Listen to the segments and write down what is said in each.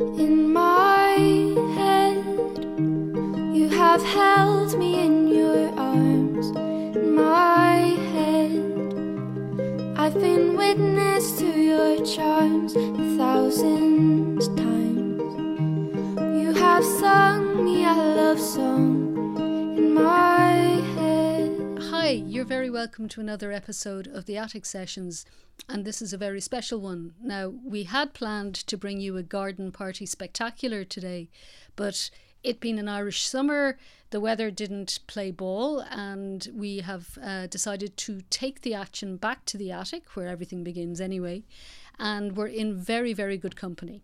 In my head, you have held me in your arms. In my head, I've been witness to your charms a thousand times. You have sung me a love song very welcome to another episode of the Attic Sessions, and this is a very special one. Now, we had planned to bring you a garden party spectacular today, but it being an Irish summer, the weather didn't play ball, and we have uh, decided to take the action back to the attic, where everything begins anyway, and we're in very, very good company.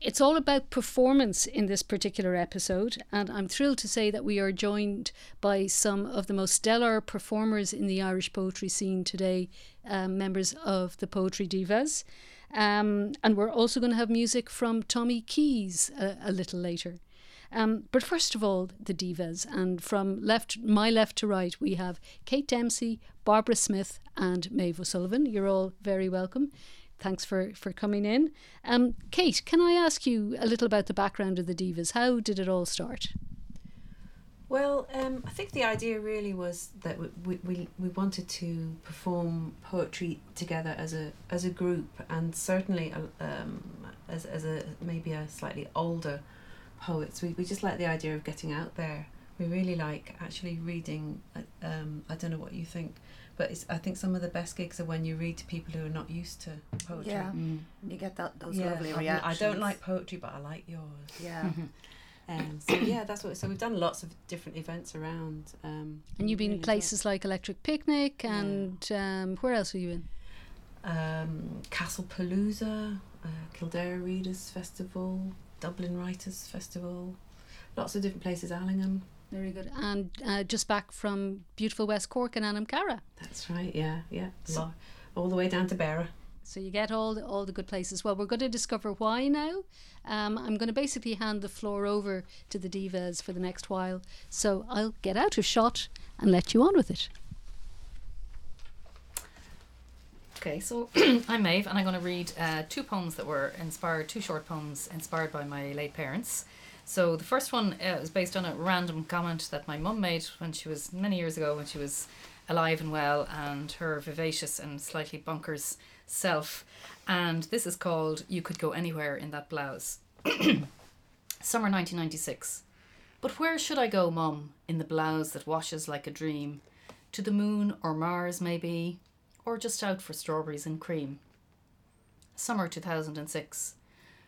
It's all about performance in this particular episode, and I'm thrilled to say that we are joined by some of the most stellar performers in the Irish poetry scene today, um, members of the Poetry Divas. Um, and we're also going to have music from Tommy Keyes a, a little later. Um, but first of all, the divas, and from left, my left to right, we have Kate Dempsey, Barbara Smith, and Maeve O'Sullivan. You're all very welcome. Thanks for, for coming in. Um, Kate, can I ask you a little about the background of the Divas? How did it all start? Well, um, I think the idea really was that we, we, we wanted to perform poetry together as a as a group, and certainly uh, um, as as a maybe a slightly older poets. We we just like the idea of getting out there. We really like actually reading. Um, I don't know what you think, but it's, I think some of the best gigs are when you read to people who are not used to poetry. Yeah, you get that those Yeah, lovely I reactions. I don't like poetry, but I like yours. Yeah, Um, so yeah, that's what. So we've done lots of different events around. Um, And you've been in really places like Electric Picnic, Yeah. and um, where else are you in? um, Castle Palooza, uh, Kildare Readers Festival, Dublin Writers Festival, lots of different places. Allingham. Very good. And uh, just back from beautiful West Cork and Anamcara. That's right. Yeah, yeah. So- all the way down to Beara. So you get all the, all the good places. Well, we're going to discover why now. Um, I'm going to basically hand the floor over to the divas for the next while. So I'll get out of shot and let you on with it. Okay, so I'm Maeve, and I'm going to read uh, two poems that were inspired, two short poems inspired by my late parents. So the first one uh, is based on a random comment that my mum made when she was many years ago, when she was alive and well, and her vivacious and slightly bonkers self. And this is called "You Could Go Anywhere in That Blouse." Summer 1996. But where should I go, Mum, in the blouse that washes like a dream? To the moon or Mars, maybe? or just out for strawberries and cream. Summer 2006.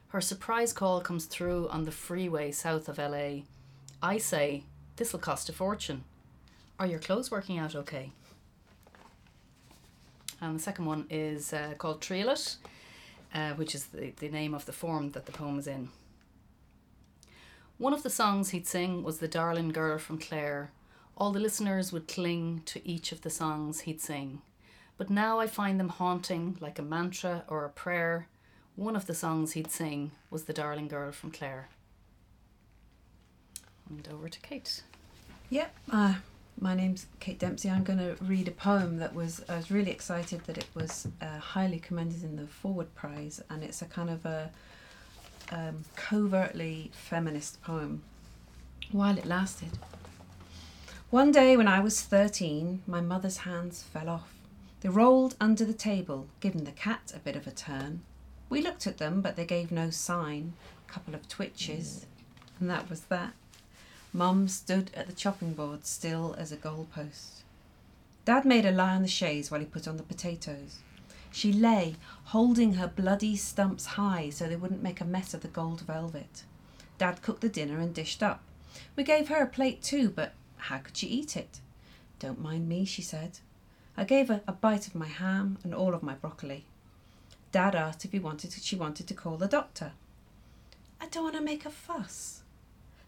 Her surprise call comes through on the freeway south of LA. I say, This'll cost a fortune. Are your clothes working out okay? And the second one is uh, called Triolet, uh, which is the, the name of the form that the poem is in. One of the songs he'd sing was The Darling Girl from Clare. All the listeners would cling to each of the songs he'd sing but now I find them haunting like a mantra or a prayer. One of the songs he'd sing was The Darling Girl from Clare. And over to Kate. Yep. Uh, my name's Kate Dempsey. I'm going to read a poem that was. I was really excited that it was uh, highly commended in the Forward Prize, and it's a kind of a um, covertly feminist poem. While it lasted. One day when I was 13, my mother's hands fell off. They rolled under the table, giving the cat a bit of a turn. We looked at them, but they gave no sign. A couple of twitches, and that was that. Mum stood at the chopping board, still as a goalpost. Dad made her lie on the chaise while he put on the potatoes. She lay, holding her bloody stumps high so they wouldn't make a mess of the gold velvet. Dad cooked the dinner and dished up. We gave her a plate too, but how could she eat it? Don't mind me, she said. I gave her a bite of my ham and all of my broccoli. Dad asked if he wanted to, she wanted to call the doctor. I don't want to make a fuss.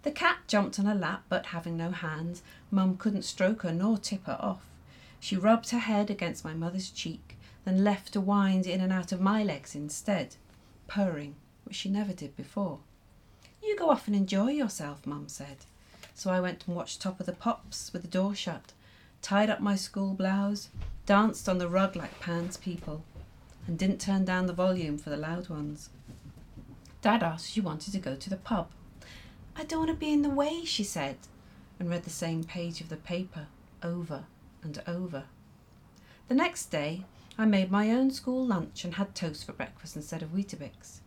The cat jumped on her lap, but having no hands, Mum couldn't stroke her nor tip her off. She rubbed her head against my mother's cheek, then left to wind in and out of my legs instead, purring, which she never did before. You go off and enjoy yourself, Mum said. So I went and watched Top of the Pops with the door shut, tied up my school blouse, danced on the rug like Pan's people, and didn't turn down the volume for the loud ones. Dad asked if she wanted to go to the pub. I don't want to be in the way, she said, and read the same page of the paper over and over. The next day, I made my own school lunch and had toast for breakfast instead of Weetabix.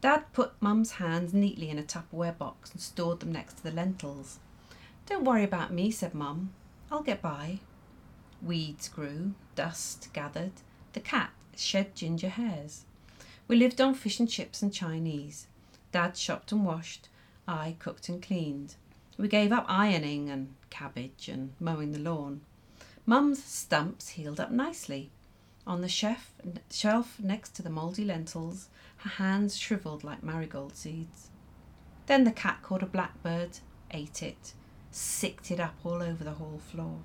Dad put Mum's hands neatly in a Tupperware box and stored them next to the lentils. Don't worry about me, said Mum. I'll get by. Weeds grew, dust gathered, the cat shed ginger hairs. We lived on fish and chips and Chinese. Dad shopped and washed, I cooked and cleaned. We gave up ironing and cabbage and mowing the lawn. Mum's stumps healed up nicely. On the chef, shelf next to the mouldy lentils, her hands shriveled like marigold seeds. Then the cat caught a blackbird, ate it, sicked it up all over the hall floor.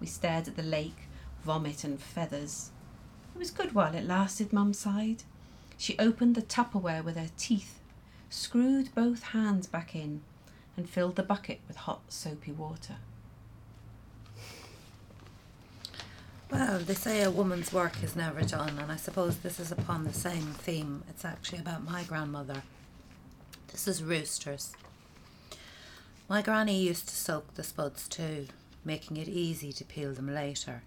We stared at the lake, vomit and feathers. It was good while it lasted, Mum sighed. She opened the Tupperware with her teeth, screwed both hands back in, and filled the bucket with hot, soapy water. Well, they say a woman's work is never done, and I suppose this is upon the same theme. It's actually about my grandmother. This is roosters. My granny used to soak the spuds too, making it easy to peel them later.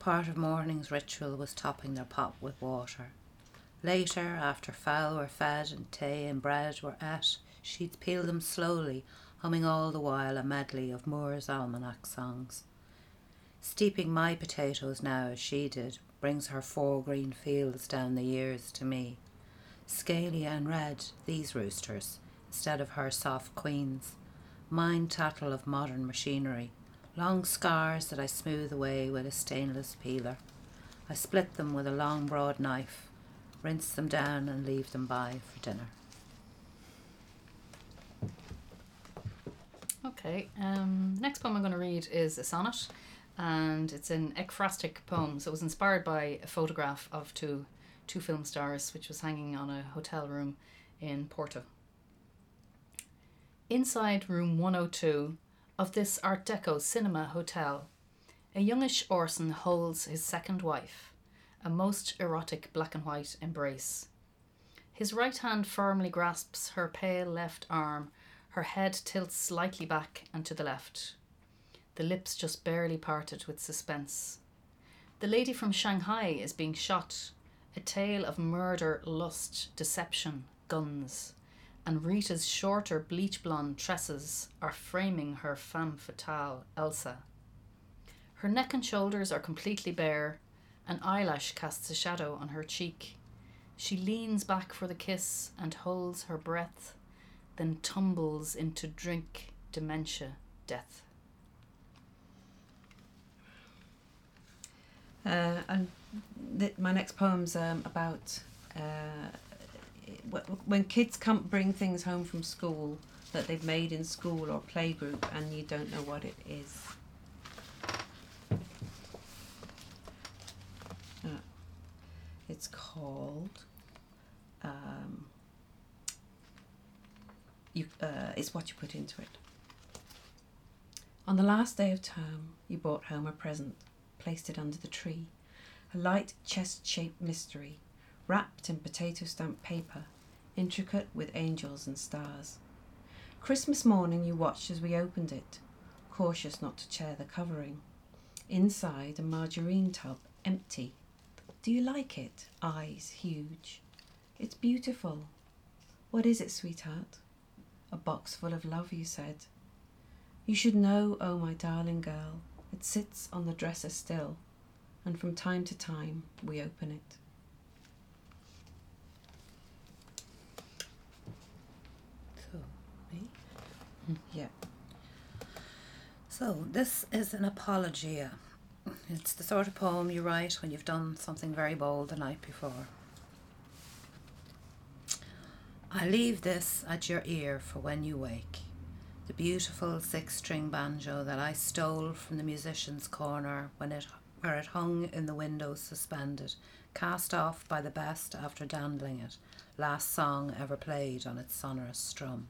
Part of morning's ritual was topping their pot with water. Later, after fowl were fed and tea and bread were ate, she'd peel them slowly, humming all the while a medley of Moore's almanac songs. Steeping my potatoes now as she did brings her four green fields down the years to me. Scaly and red, these roosters, instead of her soft queens. Mine tattle of modern machinery, long scars that I smooth away with a stainless peeler. I split them with a long broad knife, rinse them down and leave them by for dinner. Okay, um, next poem I'm going to read is a sonnet, and it's an ekphrastic poem. So it was inspired by a photograph of two two film stars, which was hanging on a hotel room in Porto. Inside room 102 of this Art Deco cinema hotel, a youngish Orson holds his second wife, a most erotic black and white embrace. His right hand firmly grasps her pale left arm, her head tilts slightly back and to the left. The lips just barely parted with suspense. The lady from Shanghai is being shot, a tale of murder, lust, deception, guns and Rita's shorter bleach blonde tresses are framing her femme fatale, Elsa. Her neck and shoulders are completely bare, an eyelash casts a shadow on her cheek. She leans back for the kiss and holds her breath, then tumbles into drink, dementia, death. Uh, and th- my next poem's um, about uh, when kids come bring things home from school that they've made in school or playgroup and you don't know what it is. Uh, it's called. Um, you, uh, it's what you put into it. On the last day of term, you brought home a present, placed it under the tree, a light chest shaped mystery wrapped in potato stamped paper, intricate with angels and stars. Christmas morning, you watched as we opened it, cautious not to tear the covering. Inside, a margarine tub, empty. Do you like it? Eyes huge. It's beautiful. What is it, sweetheart? A box full of love, you said. You should know, oh my darling girl, it sits on the dresser still, and from time to time we open it. Yeah. So, this is an apologia. It's the sort of poem you write when you've done something very bold the night before. I leave this at your ear for when you wake. The beautiful six string banjo that I stole from the musician's corner when it, where it hung in the window suspended, cast off by the best after dandling it, last song ever played on its sonorous strum.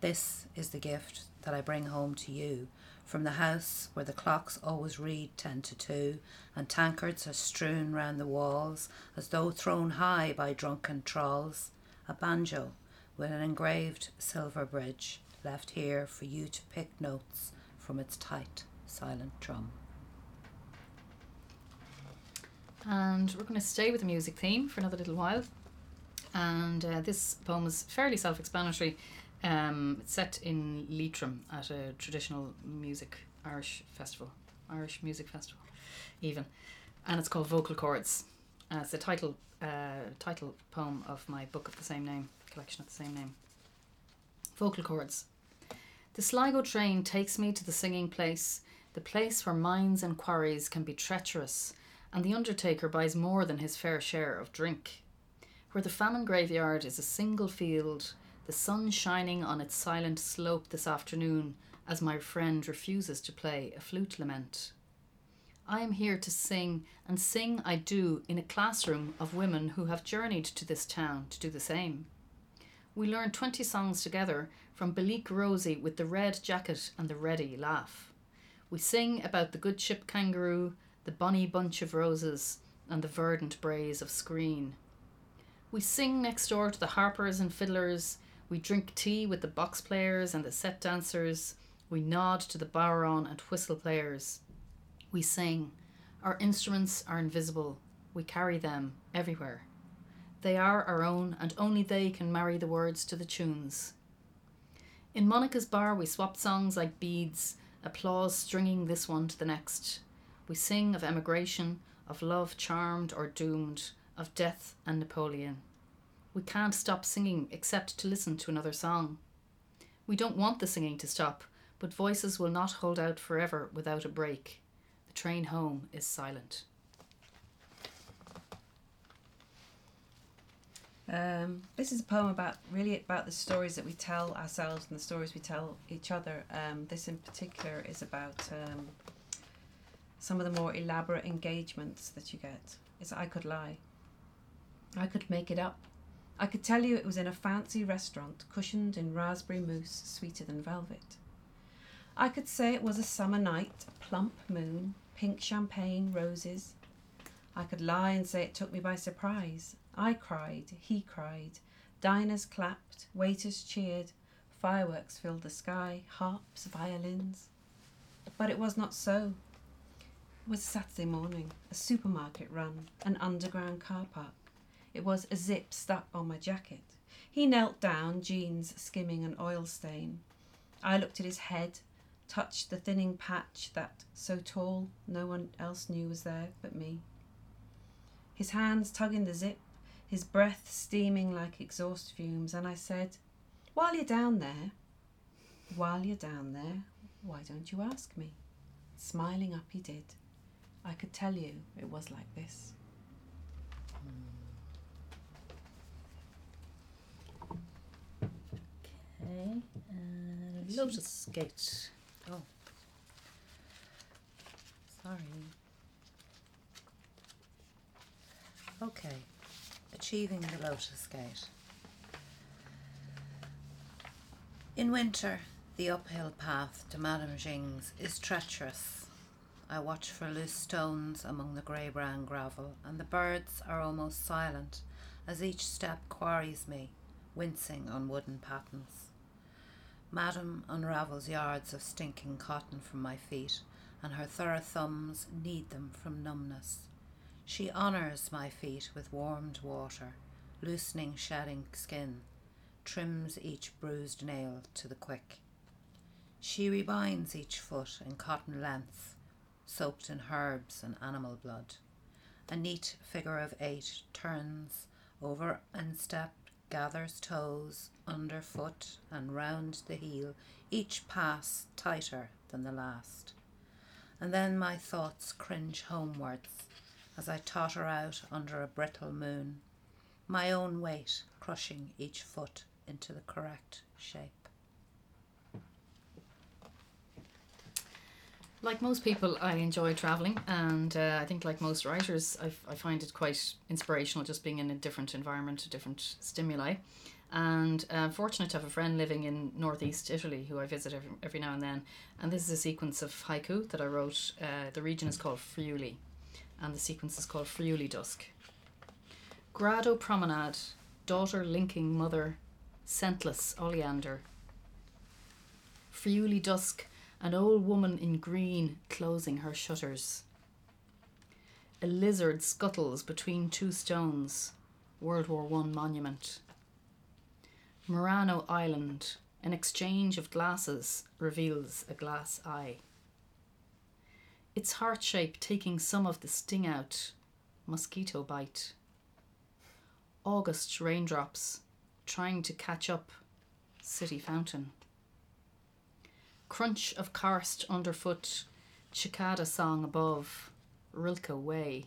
This is the gift that I bring home to you from the house where the clocks always read ten to two, and tankards are strewn round the walls as though thrown high by drunken trolls, a banjo with an engraved silver bridge left here for you to pick notes from its tight, silent drum. And we're going to stay with the music theme for another little while. And uh, this poem is fairly self explanatory. Um, it's set in Leitrim at a traditional music Irish festival, Irish music festival, even. And it's called Vocal Chords. Uh, it's the title, uh, title poem of my book of the same name, collection of the same name. Vocal Chords. The Sligo train takes me to the singing place, the place where mines and quarries can be treacherous, and the undertaker buys more than his fair share of drink. Where the famine graveyard is a single field, the sun shining on its silent slope this afternoon as my friend refuses to play a flute lament. I am here to sing, and sing I do in a classroom of women who have journeyed to this town to do the same. We learn 20 songs together from Belik Rosie with the red jacket and the ready laugh. We sing about the good ship kangaroo, the bonny bunch of roses, and the verdant braes of Skreen. We sing next door to the harpers and fiddlers. We drink tea with the box players and the set dancers. We nod to the bodhrán and whistle players. We sing. Our instruments are invisible. We carry them everywhere. They are our own, and only they can marry the words to the tunes. In Monica's bar, we swap songs like beads, applause stringing this one to the next. We sing of emigration, of love charmed or doomed, of death and Napoleon. We can't stop singing except to listen to another song. We don't want the singing to stop, but voices will not hold out forever without a break. The train home is silent. Um, this is a poem about really about the stories that we tell ourselves and the stories we tell each other. Um, this in particular is about um, some of the more elaborate engagements that you get. It's I could lie. I could make it up. I could tell you it was in a fancy restaurant, cushioned in raspberry mousse sweeter than velvet. I could say it was a summer night, plump moon, pink champagne, roses. I could lie and say it took me by surprise. I cried, he cried, diners clapped, waiters cheered, fireworks filled the sky, harps, violins. But it was not so. It was Saturday morning, a supermarket run, an underground car park. It was a zip stuck on my jacket. He knelt down, jeans skimming an oil stain. I looked at his head, touched the thinning patch that, so tall, no one else knew was there but me. His hands tugging the zip, his breath steaming like exhaust fumes, and I said, While you're down there, while you're down there, why don't you ask me? Smiling up, he did. I could tell you it was like this. Okay. Uh, Lotus Gate. Oh. Sorry. Okay. Achieving the Lotus Gate. In winter, the uphill path to Madame Jing's is treacherous. I watch for loose stones among the grey brown gravel, and the birds are almost silent as each step quarries me, wincing on wooden pattens. Madame unravels yards of stinking cotton from my feet, and her thorough thumbs knead them from numbness. She honours my feet with warmed water, loosening shedding skin, trims each bruised nail to the quick. She rebinds each foot in cotton lengths, soaked in herbs and animal blood. A neat figure of eight turns over and step, gathers toes underfoot and round the heel, each pass tighter than the last. And then my thoughts cringe homewards as I totter out under a brittle moon, my own weight crushing each foot into the correct shape. Like most people, I enjoy traveling, and uh, I think, like most writers, I, I find it quite inspirational just being in a different environment, a different stimuli. And uh, fortunate to have a friend living in northeast Italy who I visit every, every now and then. And this is a sequence of haiku that I wrote. Uh, the region is called Friuli, and the sequence is called Friuli Dusk. Grado promenade, daughter linking mother, scentless oleander. Friuli dusk, an old woman in green closing her shutters. A lizard scuttles between two stones, World War One monument. Murano Island, an exchange of glasses reveals a glass eye. Its heart shape taking some of the sting out, mosquito bite. August raindrops trying to catch up, city fountain. Crunch of karst underfoot, cicada song above, Rilke way.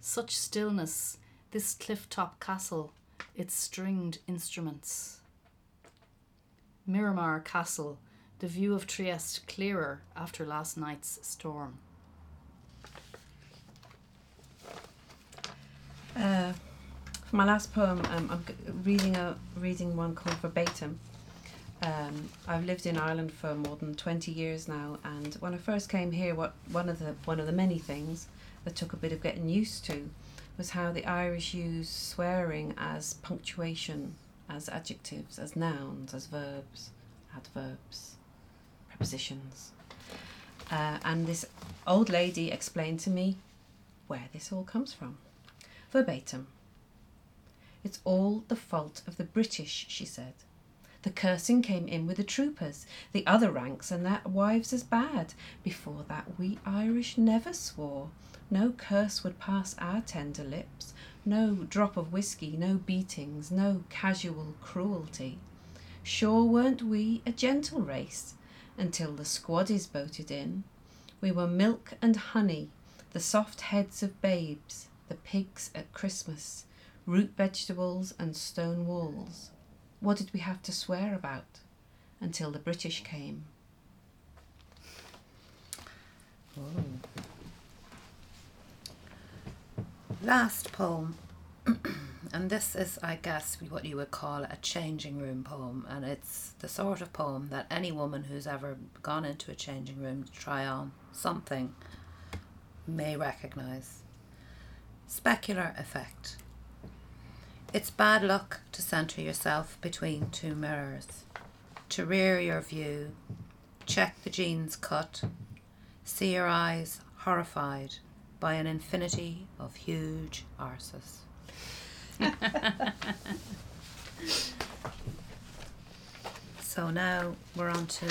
Such stillness, this cliff top castle, its stringed instruments. Miramar Castle, the view of Trieste clearer after last night's storm. Uh, for my last poem, um, I'm reading a reading one called Verbatim. Um, I've lived in Ireland for more than twenty years now, and when I first came here, what one of the one of the many things that took a bit of getting used to was how the Irish use swearing as punctuation, as adjectives, as nouns, as verbs, adverbs, prepositions. Uh, and this old lady explained to me where this all comes from. Verbatim. It's all the fault of the British, she said. The cursing came in with the troopers, the other ranks, and their wives as bad. Before that, we Irish never swore. No curse would pass our tender lips, no drop of whisky, no beatings, no casual cruelty. Sure weren't we a gentle race until the squaddies boated in? We were milk and honey, the soft heads of babes, the pigs at Christmas, root vegetables and stone walls. What did we have to swear about until the British came? Oh. Last poem. and this is, I guess, what you would call a changing room poem. And it's the sort of poem that any woman who's ever gone into a changing room to try on something may recognize. Specular effect. It's bad luck to centre yourself between two mirrors, to rear your view, check the jeans cut, see your eyes horrified by an infinity of huge arses. so now we're on to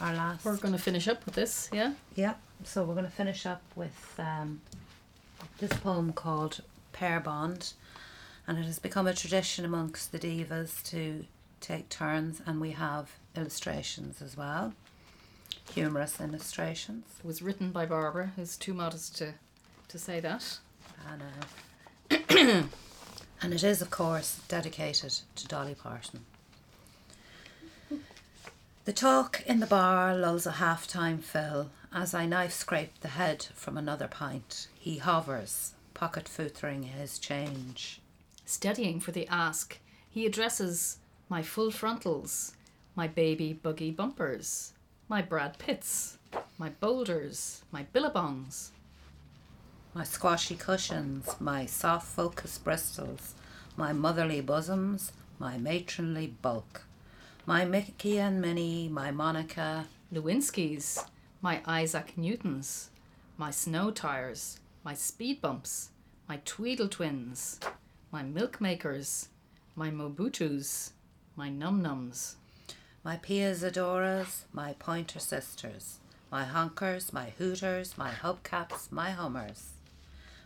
our last. We're going to finish up with this, yeah? Yeah, so we're going to finish up with um, this poem called Pair Bond, and it has become a tradition amongst the divas to take turns, and we have illustrations as well, humorous illustrations. It was written by Barbara, who's too modest to, to say that. And, uh, and it is, of course, dedicated to Dolly Parton. The talk in the bar lulls a half time fill as I knife scrape the head from another pint. He hovers, pocket footering his change. Steadying for the ask, he addresses my full frontals, my baby buggy bumpers, my Brad Pitts, my boulders, my billabongs, My squashy cushions, my soft focus Bristols, my motherly bosoms, my matronly bulk, my Mickey and Minnie, my Monica, Lewinsky's, my Isaac Newtons, my snow tires, my speed bumps, my Tweedle twins, my milkmakers, my Mobutus, my num nums, my Piazzadoras, my Pointer Sisters, my Honkers, my Hooters, my Hubcaps, my Hummers,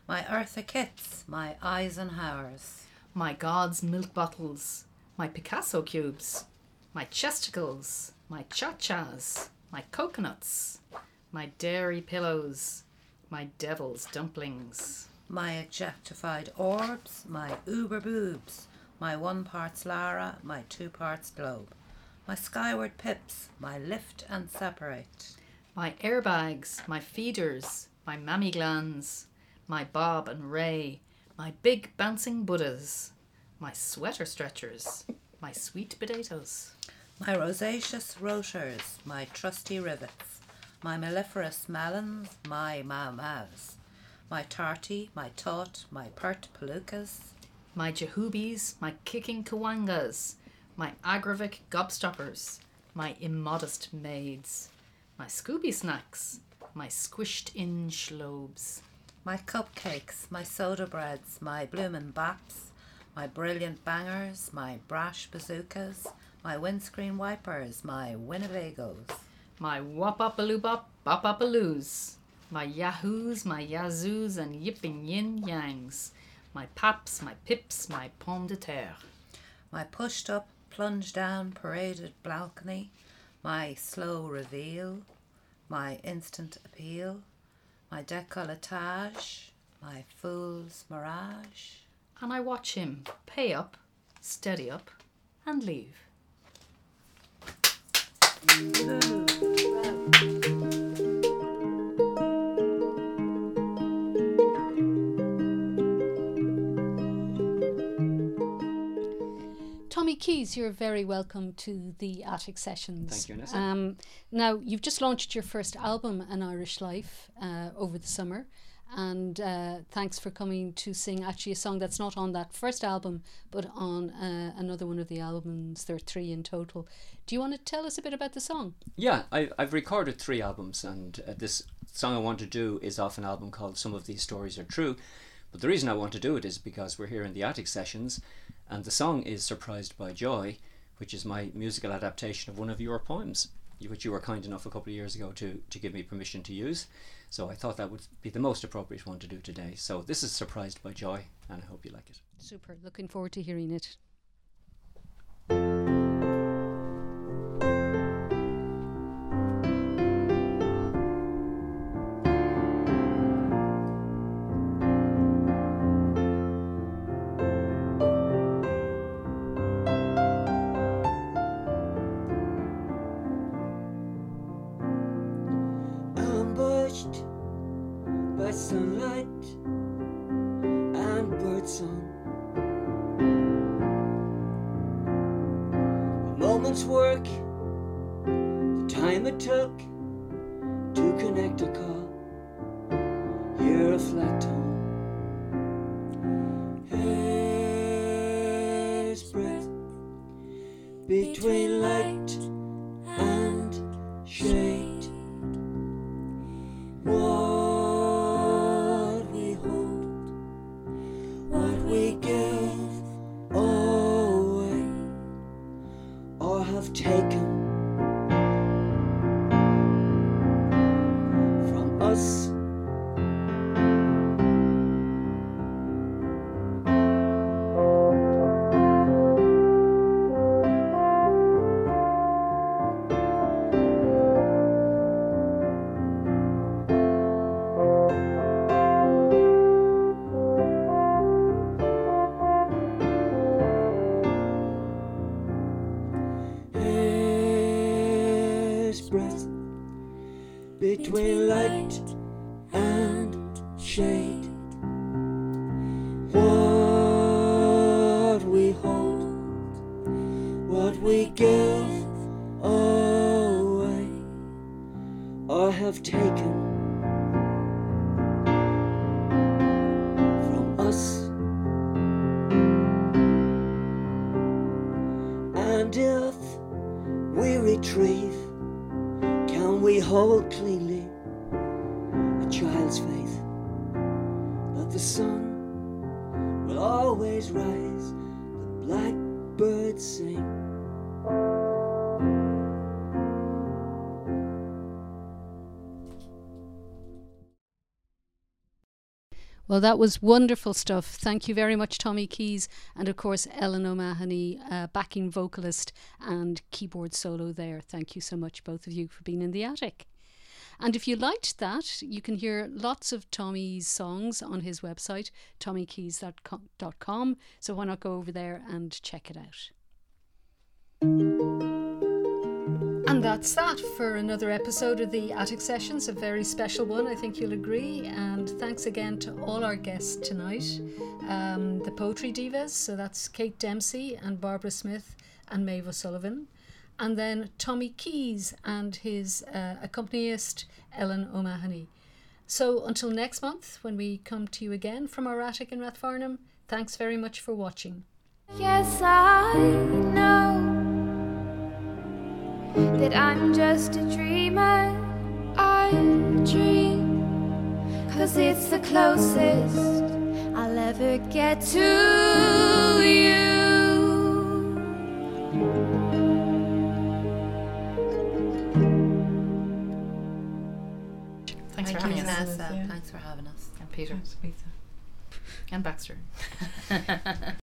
my Eartha Kits, my Eisenhowers, my God's milk bottles, my Picasso cubes, my chesticles, my cha-chas, my coconuts, my dairy pillows, my devil's dumplings. my objectified orbs, my uber boobs, my one parts Lara, my two parts globe, my skyward pips, my lift and separate, My airbags, my feeders, my mammy glands, my Bob and Ray, my big bouncing Buddhas, my sweater stretchers, my sweet potatoes, my rosaceous rotors, my trusty rivets, my mellifluous melons, my mau maus, my tarty, my taut, my pert palookas, my Jehubis, my kicking Kawangas, my Agravic gobstoppers, my immodest maids, my Scooby snacks, my squished in schlobes, My cupcakes, my soda breads, my bloomin' baps, my brilliant bangers, my brash bazookas, my windscreen wipers, my Winnebagos. my wop-up-a-loo-bop, bop-up-a-loos, my yahoos, my yazoos, and yipping yin yangs, my paps, my pips, my pommes de terre. My pushed up, plunged down, paraded balcony, my slow reveal, my instant appeal, my decolletage, my fool's mirage. And I watch him pay up, steady up, and leave. Tommy Keyes, you're very welcome to the Attic Sessions. Thank you, Vanessa. Um, now, you've just launched your first album, An Irish Life, uh, over the summer. And uh, thanks for coming to sing actually a song that's not on that first album, but on uh, another one of the albums. There are three in total. Do you want to tell us a bit about the song? Yeah, I, I've recorded three albums, and uh, this song I want to do is off an album called Some of These Stories Are True. But the reason I want to do it is because we're here in the Attic Sessions, and the song is Surprised by Joy, which is my musical adaptation of one of your poems, which you were kind enough a couple of years ago to, to give me permission to use. So I thought that would be the most appropriate one to do today. So this is Surprised by Joy, and I hope you like it. Super. Looking forward to hearing it. Time it took to connect a call. You reflect on hair's breadth between light between light the sun will always rise, the blackbirds sing. Well, that was wonderful stuff. Thank you very much, Tommy Keyes, and of course, Ellen O'Mahony, uh, backing vocalist and keyboard solo there. Thank you so much, both of you, for being in the attic. And if you liked that, you can hear lots of Tommy's songs on his website, tommykeyes.com. So why not go over there and check it out? And that's that for another episode of the Attic Sessions, a very special one, I think you'll agree. And thanks again to all our guests tonight um, the Poetry Divas, so that's Kate Dempsey and Barbara Smith and Maeve O'Sullivan. And then Tommy Keyes and his uh, accompanist Ellen O'Mahony. So until next month, when we come to you again from our attic in Rathfarnham, Thanks very much for watching. Yes, I know that I'm just a dreamer. I dream, cause it's the closest I'll ever get to you. For you, having us. Vanessa. Yeah. Thanks for having us. And Peter. And Baxter.